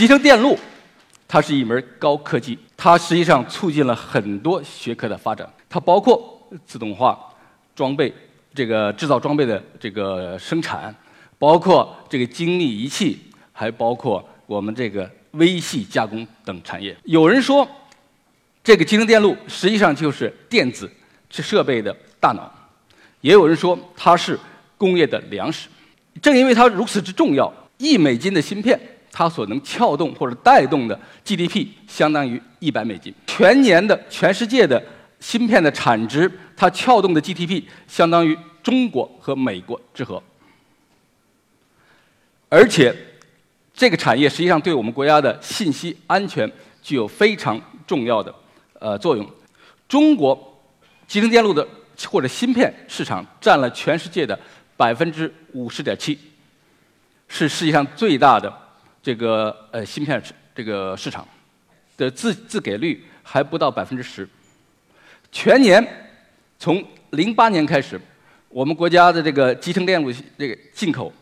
集成电路，它是一门高科技，它实际上促进了很多学科的发展。它包括自动化、装备、这个制造装备的这个生产，包括这个精密仪器，还包括我们这个微细加工等产业。有人说，这个集成电路实际上就是电子设备的大脑，也有人说它是工业的粮食。正因为它如此之重要，一美金的芯片，它所能撬动或者带动的 GDP 相当于一百美金。全年的全世界的芯片的产值，它撬动的 GDP 相当于中国和美国之和。而且，这个产业实际上对我们国家的信息安全具有非常重要的呃作用。中国集成电路的或者芯片市场占了全世界的。百分之五十点七，是世界上最大的这个呃芯片这个市场的自自给率还不到百分之十。全年从零八年开始，我们国家的这个集成电路这个进口，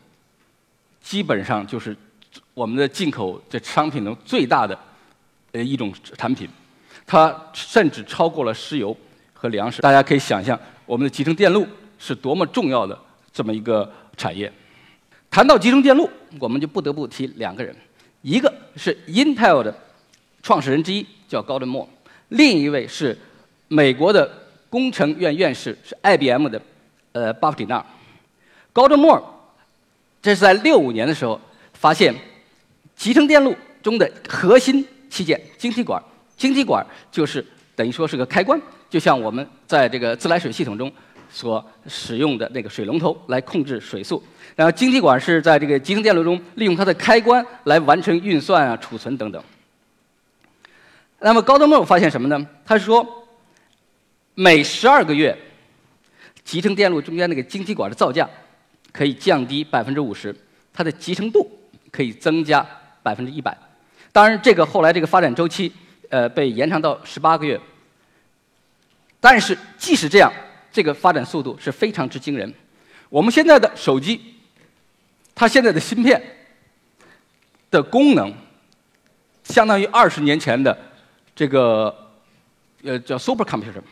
基本上就是我们的进口这商品中最大的呃一种产品，它甚至超过了石油和粮食。大家可以想象，我们的集成电路是多么重要的。这么一个产业，谈到集成电路，我们就不得不提两个人，一个是 Intel 的创始人之一，叫高登莫，另一位是美国的工程院院士，是 IBM 的呃巴夫蒂纳。高登莫这是在六五年的时候发现，集成电路中的核心器件晶体管，晶体管就是等于说是个开关，就像我们在这个自来水系统中。所使用的那个水龙头来控制水速，然后晶体管是在这个集成电路中利用它的开关来完成运算啊、储存等等。那么高登莫发现什么呢？他说，每十二个月，集成电路中间那个晶体管的造价可以降低百分之五十，它的集成度可以增加百分之一百。当然，这个后来这个发展周期呃被延长到十八个月。但是即使这样。这个发展速度是非常之惊人。我们现在的手机，它现在的芯片的功能，相当于二十年前的这个呃叫 supercomputer，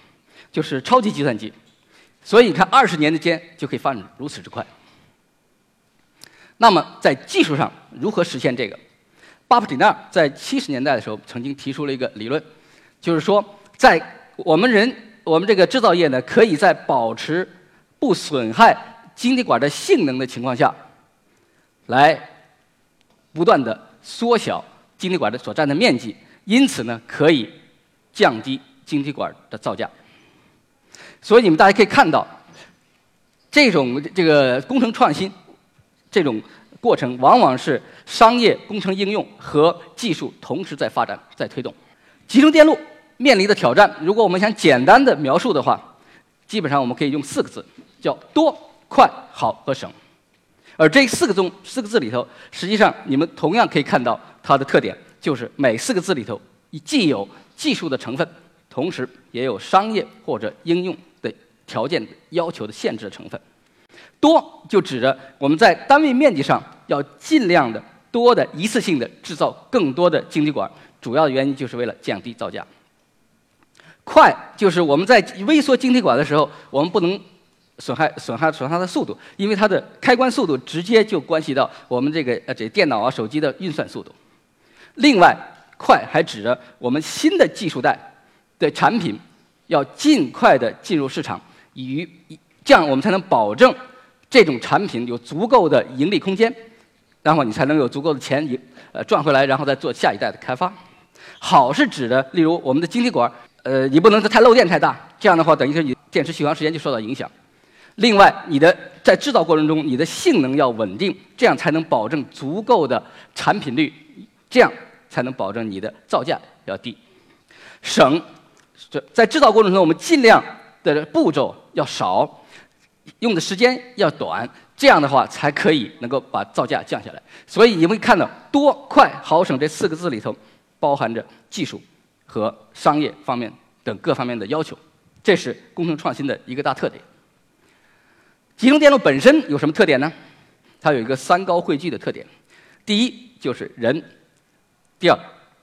就是超级计算机。所以你看，二十年的间就可以发展如此之快。那么在技术上如何实现这个？巴布蒂纳在七十年代的时候曾经提出了一个理论，就是说在我们人。我们这个制造业呢，可以在保持不损害晶体管的性能的情况下，来不断的缩小晶体管的所占的面积，因此呢，可以降低晶体管的造价。所以你们大家可以看到，这种这个工程创新这种过程，往往是商业工程应用和技术同时在发展在推动，集成电路。面临的挑战，如果我们想简单的描述的话，基本上我们可以用四个字，叫多、快、好和省。而这四个中四个字里头，实际上你们同样可以看到它的特点，就是每四个字里头既有技术的成分，同时也有商业或者应用的条件要求的限制的成分。多就指着我们在单位面积上要尽量的多的一次性的制造更多的晶体管，主要的原因就是为了降低造价。快就是我们在微缩晶体管的时候，我们不能损害损害损害它的速度，因为它的开关速度直接就关系到我们这个呃这电脑啊手机的运算速度。另外，快还指着我们新的技术带的产品要尽快的进入市场，以这样我们才能保证这种产品有足够的盈利空间，然后你才能有足够的钱盈呃赚回来，然后再做下一代的开发。好是指的，例如我们的晶体管。呃，你不能太漏电太大，这样的话等于是你电池续航时间就受到影响。另外，你的在制造过程中，你的性能要稳定，这样才能保证足够的产品率，这样才能保证你的造价要低。省，这在制造过程中，我们尽量的步骤要少，用的时间要短，这样的话才可以能够把造价降下来。所以你们看到“多、快、好、省”这四个字里头，包含着技术。和商业方面等各方面的要求，这是工程创新的一个大特点。集成电路本身有什么特点呢？它有一个三高汇聚的特点。第一就是人，第二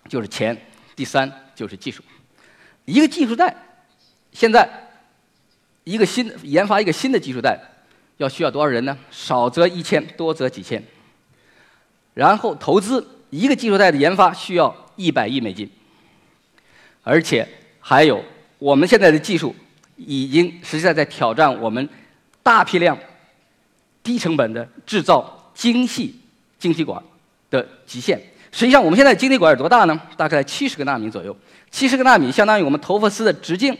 就是钱，第三就是技术。一个技术带，现在一个新研发一个新的技术带，要需要多少人呢？少则一千，多则几千。然后投资一个技术带的研发需要一百亿美金，而且还有我们现在的技术已经实际上在挑战我们大批量、低成本的制造精细晶体管的极限。实际上，我们现在晶体管有多大呢？大概在七十个纳米左右。七十个纳米相当于我们头发丝的直径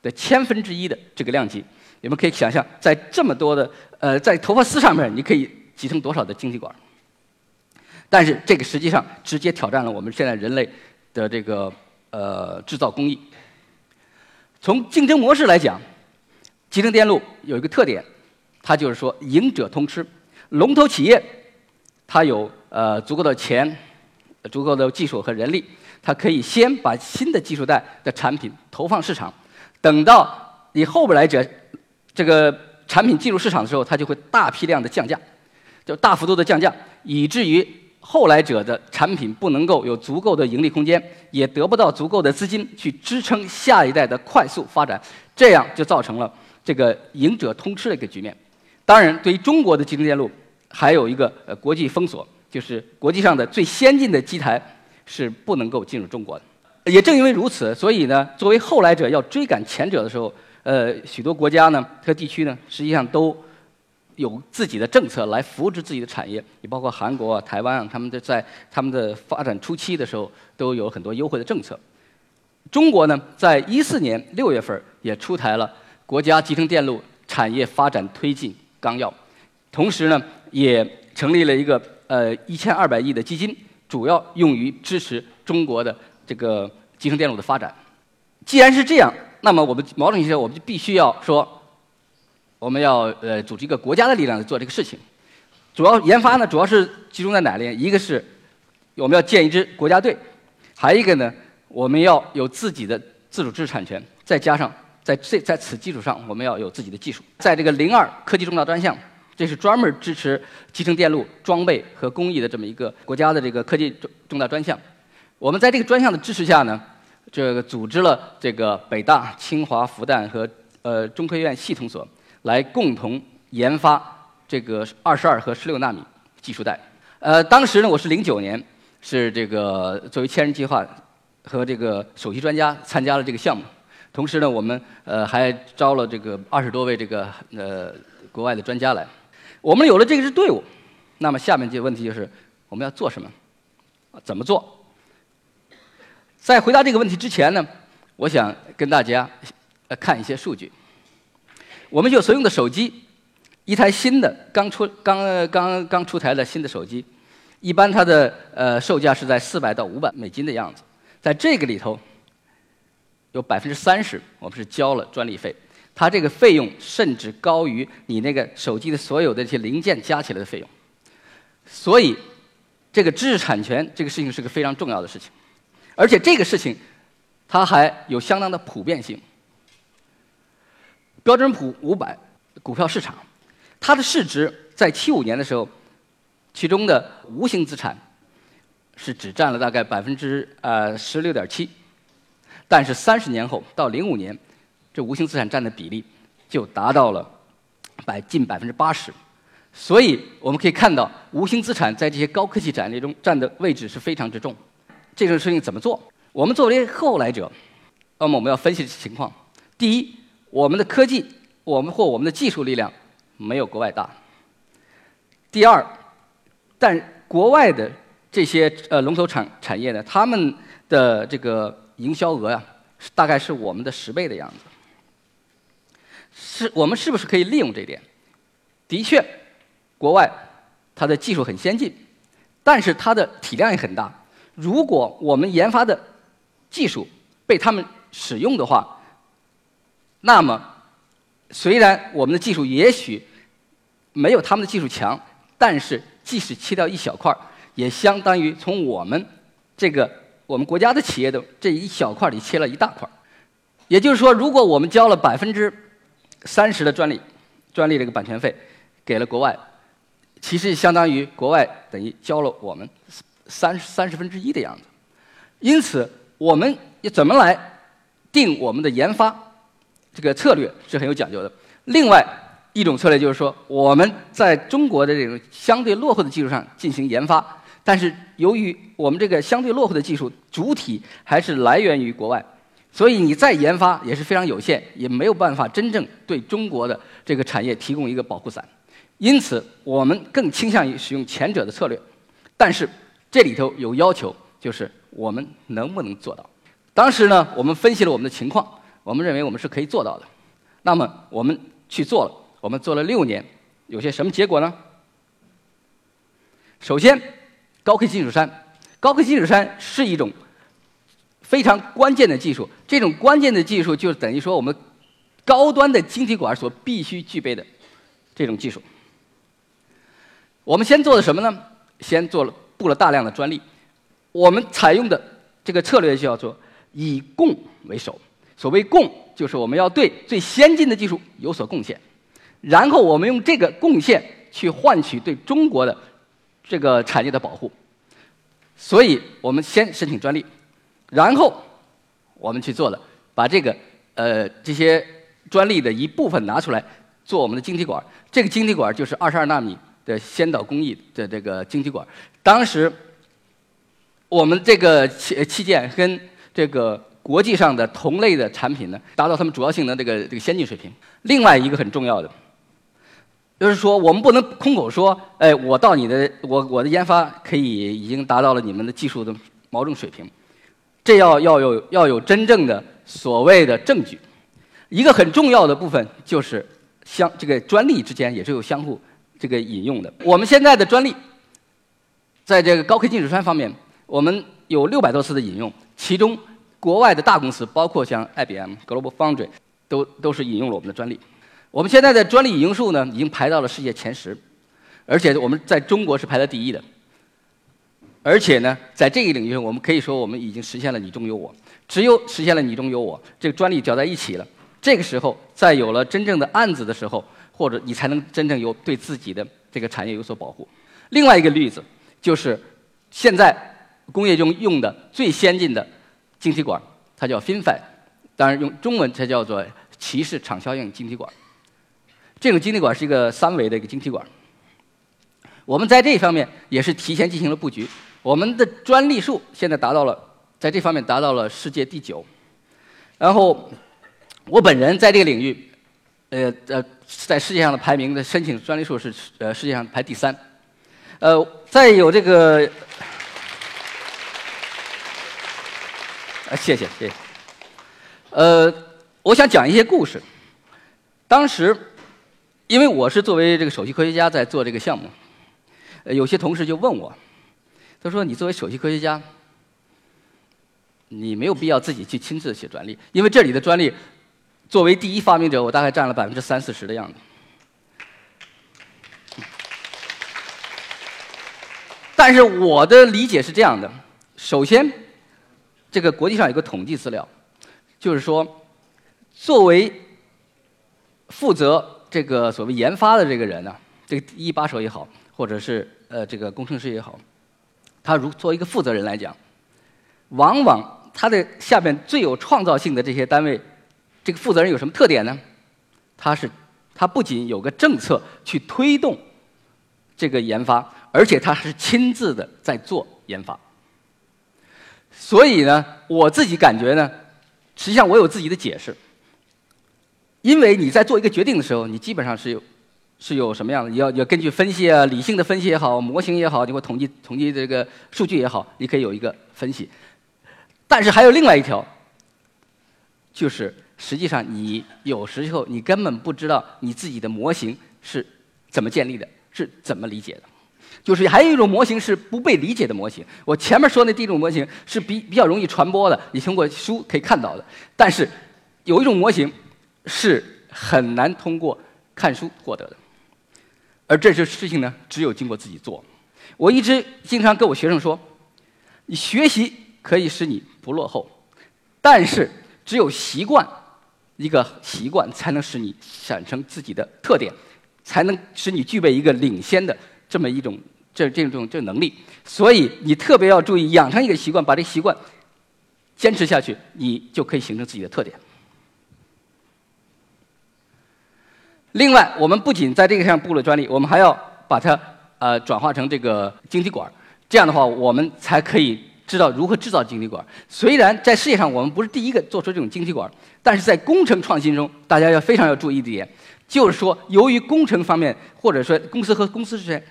的千分之一的这个量级。你们可以想象，在这么多的呃，在头发丝上面，你可以集成多少的晶体管？但是这个实际上直接挑战了我们现在人类的这个呃制造工艺。从竞争模式来讲，集成电路有一个特点，它就是说赢者通吃。龙头企业它有呃足够的钱。足够的技术和人力，它可以先把新的技术带的产品投放市场，等到你后边来者这个产品进入市场的时候，它就会大批量的降价，就大幅度的降价，以至于后来者的产品不能够有足够的盈利空间，也得不到足够的资金去支撑下一代的快速发展，这样就造成了这个赢者通吃的一个局面。当然，对于中国的集成电路，还有一个呃国际封锁。就是国际上的最先进的机台是不能够进入中国的，也正因为如此，所以呢，作为后来者要追赶前者的时候，呃，许多国家呢和地区呢，实际上都有自己的政策来扶持自己的产业，也包括韩国啊、台湾啊，他们在他们的发展初期的时候都有很多优惠的政策。中国呢，在一四年六月份也出台了国家集成电路产业发展推进纲要，同时呢，也成立了一个。呃，一千二百亿的基金主要用于支持中国的这个集成电路的发展。既然是这样，那么我们某种意义上我们就必须要说，我们要呃组织一个国家的力量来做这个事情。主要研发呢，主要是集中在哪里？一个是我们要建一支国家队，还一个呢，我们要有自己的自主知识产权，再加上在这在此基础上，我们要有自己的技术。在这个零二科技重大专项。这是专门支持集成电路装备和工艺的这么一个国家的这个科技重重大专项。我们在这个专项的支持下呢，这个组织了这个北大、清华、复旦和呃中科院系统所来共同研发这个二十二和十六纳米技术带。呃，当时呢，我是零九年，是这个作为千人计划和这个首席专家参加了这个项目。同时呢，我们呃还招了这个二十多位这个呃国外的专家来。我们有了这支队伍，那么下面这个问题就是我们要做什么？怎么做？在回答这个问题之前呢，我想跟大家呃看一些数据。我们就所用的手机，一台新的刚出刚刚刚出台的新的手机，一般它的呃售价是在四百到五百美金的样子。在这个里头，有百分之三十我们是交了专利费。它这个费用甚至高于你那个手机的所有的这些零件加起来的费用，所以这个知识产权这个事情是个非常重要的事情，而且这个事情它还有相当的普遍性。标准普五百股票市场，它的市值在七五年的时候，其中的无形资产是只占了大概百分之呃十六点七，但是三十年后到零五年。这无形资产占的比例就达到了百近百分之八十，所以我们可以看到，无形资产在这些高科技产业中占的位置是非常之重。这种事情怎么做？我们作为后来者，那么我们要分析情况。第一，我们的科技，我们或我们的技术力量没有国外大。第二，但国外的这些呃龙头产产业呢，他们的这个营销额呀，大概是我们的十倍的样子。是我们是不是可以利用这点？的确，国外它的技术很先进，但是它的体量也很大。如果我们研发的技术被他们使用的话，那么虽然我们的技术也许没有他们的技术强，但是即使切掉一小块儿，也相当于从我们这个我们国家的企业的这一小块里切了一大块儿。也就是说，如果我们交了百分之三十的专利，专利这个版权费给了国外，其实相当于国外等于交了我们三三十分之一的样子。因此，我们怎么来定我们的研发这个策略是很有讲究的。另外一种策略就是说，我们在中国的这种相对落后的技术上进行研发，但是由于我们这个相对落后的技术主体还是来源于国外，所以你再研发也是非常有限，也没有办法真正对中国的这个产业提供一个保护伞。因此，我们更倾向于使用前者的策略，但是这里头有要求，就是我们能不能做到？当时呢，我们分析了我们的情况，我们认为我们是可以做到的。那么我们去做了，我们做了六年，有些什么结果呢？首先，高科技金属杉，高科技金属杉是一种非常关键的技术，这种关键的技术就等于说我们高端的晶体管所必须具备的这种技术。我们先做的什么呢？先做了布了大量的专利。我们采用的这个策略叫做以供为首。所谓供，就是我们要对最先进的技术有所贡献，然后我们用这个贡献去换取对中国的这个产业的保护。所以我们先申请专利，然后我们去做了，把这个呃这些专利的一部分拿出来做我们的晶体管。这个晶体管就是二十二纳米。的先导工艺的这个晶体管，当时我们这个器器件跟这个国际上的同类的产品呢，达到他们主要性能这个这个先进水平。另外一个很重要的，就是说我们不能空口说，哎，我到你的我我的研发可以已经达到了你们的技术的某种水平，这要要有要有真正的所谓的证据。一个很重要的部分就是相这个专利之间也是有相互。这个引用的，我们现在的专利，在这个高科技金属酸方面，我们有六百多次的引用，其中国外的大公司，包括像 IBM、Global Foundry，都都是引用了我们的专利。我们现在的专利引用数呢，已经排到了世界前十，而且我们在中国是排在第一的。而且呢，在这个领域，我们可以说我们已经实现了你中有我。只有实现了你中有我，这个专利搅在一起了，这个时候，在有了真正的案子的时候。或者你才能真正有对自己的这个产业有所保护。另外一个例子就是现在工业中用的最先进的晶体管，它叫 FinFET，当然用中文才叫做骑士场效应晶体管。这种晶体管是一个三维的一个晶体管。我们在这方面也是提前进行了布局，我们的专利数现在达到了在这方面达到了世界第九。然后我本人在这个领域。呃呃，在世界上的排名的申请专利数是呃世界上排第三，呃，再有这个，啊谢谢谢谢，呃，我想讲一些故事。当时，因为我是作为这个首席科学家在做这个项目，有些同事就问我，他说你作为首席科学家，你没有必要自己去亲自写专利，因为这里的专利。作为第一发明者，我大概占了百分之三四十的样子。但是我的理解是这样的：首先，这个国际上有个统计资料，就是说，作为负责这个所谓研发的这个人呢，这个一把手也好，或者是呃这个工程师也好，他如作为一个负责人来讲，往往他的下面最有创造性的这些单位。这个负责人有什么特点呢？他是，他不仅有个政策去推动这个研发，而且他是亲自的在做研发。所以呢，我自己感觉呢，实际上我有自己的解释。因为你在做一个决定的时候，你基本上是有是有什么样的？要要根据分析啊，理性的分析也好，模型也好，你或统计统计这个数据也好，你可以有一个分析。但是还有另外一条，就是。实际上，你有时候你根本不知道你自己的模型是怎么建立的，是怎么理解的。就是还有一种模型是不被理解的模型。我前面说那第一种模型是比比较容易传播的，你通过书可以看到的。但是有一种模型是很难通过看书获得的，而这些事情呢，只有经过自己做。我一直经常跟我学生说，你学习可以使你不落后，但是只有习惯。一个习惯才能使你产生自己的特点，才能使你具备一个领先的这么一种这这种这能力。所以你特别要注意养成一个习惯，把这习惯坚持下去，你就可以形成自己的特点。另外，我们不仅在这个上布了专利，我们还要把它呃转化成这个晶体管。这样的话，我们才可以知道如何制造晶体管。虽然在世界上我们不是第一个做出这种晶体管，但是在工程创新中，大家要非常要注意一点，就是说，由于工程方面或者说公司和公司之间，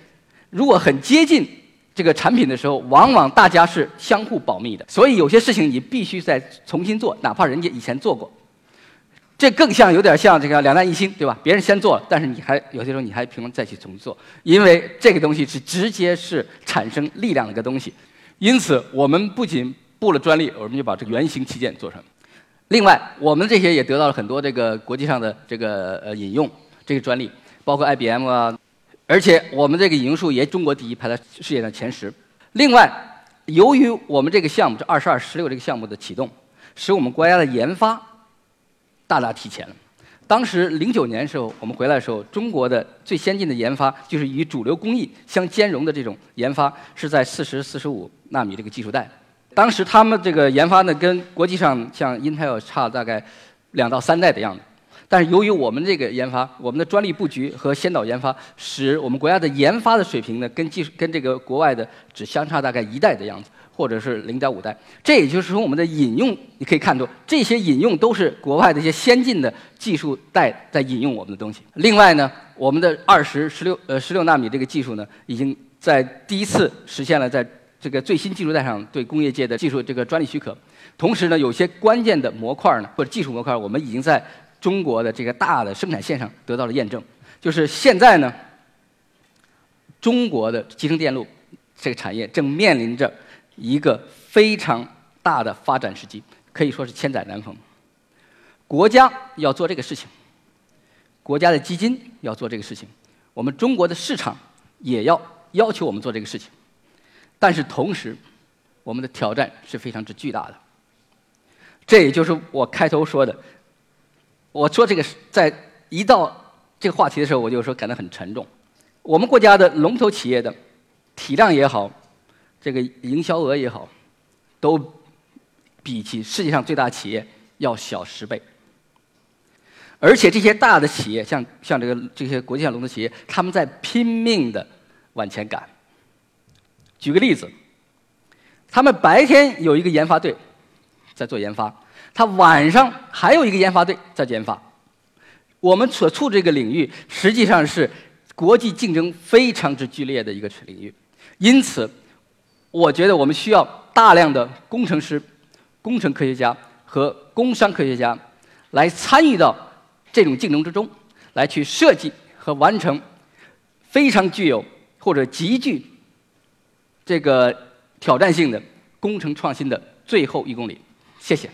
如果很接近这个产品的时候，往往大家是相互保密的。所以有些事情你必须再重新做，哪怕人家以前做过。这更像有点像这个两弹一星，对吧？别人先做了，但是你还有些时候你还凭再去重做，因为这个东西是直接是产生力量的一个东西。因此，我们不仅布了专利，我们就把这个原型器件做成。另外，我们这些也得到了很多这个国际上的这个呃引用，这个专利包括 IBM 啊，而且我们这个引用数也中国第一，排在世界上前十。另外，由于我们这个项目这二十二十六这个项目的启动，使我们国家的研发。大大提前了。当时零九年的时候，我们回来的时候，中国的最先进的研发就是与主流工艺相兼容的这种研发，是在四十四十五纳米这个技术带。当时他们这个研发呢，跟国际上像 Intel 差大概两到三代的样子。但是由于我们这个研发，我们的专利布局和先导研发，使我们国家的研发的水平呢，跟技术跟这个国外的只相差大概一代的样子。或者是零点五代，这也就是说我们的引用，你可以看出这些引用都是国外的一些先进的技术带在引用我们的东西。另外呢，我们的二十、十六呃十六纳米这个技术呢，已经在第一次实现了在这个最新技术带上对工业界的技术这个专利许可。同时呢，有些关键的模块呢或者技术模块，我们已经在中国的这个大的生产线上得到了验证。就是现在呢，中国的集成电路这个产业正面临着。一个非常大的发展时机，可以说是千载难逢。国家要做这个事情，国家的基金要做这个事情，我们中国的市场也要要求我们做这个事情。但是同时，我们的挑战是非常之巨大的。这也就是我开头说的，我说这个在一到这个话题的时候，我就说感到很沉重。我们国家的龙头企业的体量也好。这个营销额也好，都比起世界上最大企业要小十倍。而且这些大的企业，像像这个这些国际上龙头企业，他们在拼命的往前赶。举个例子，他们白天有一个研发队在做研发，他晚上还有一个研发队在研发。我们所处这个领域实际上是国际竞争非常之剧烈的一个领域，因此。我觉得我们需要大量的工程师、工程科学家和工商科学家来参与到这种竞争之中，来去设计和完成非常具有或者极具这个挑战性的工程创新的最后一公里。谢谢。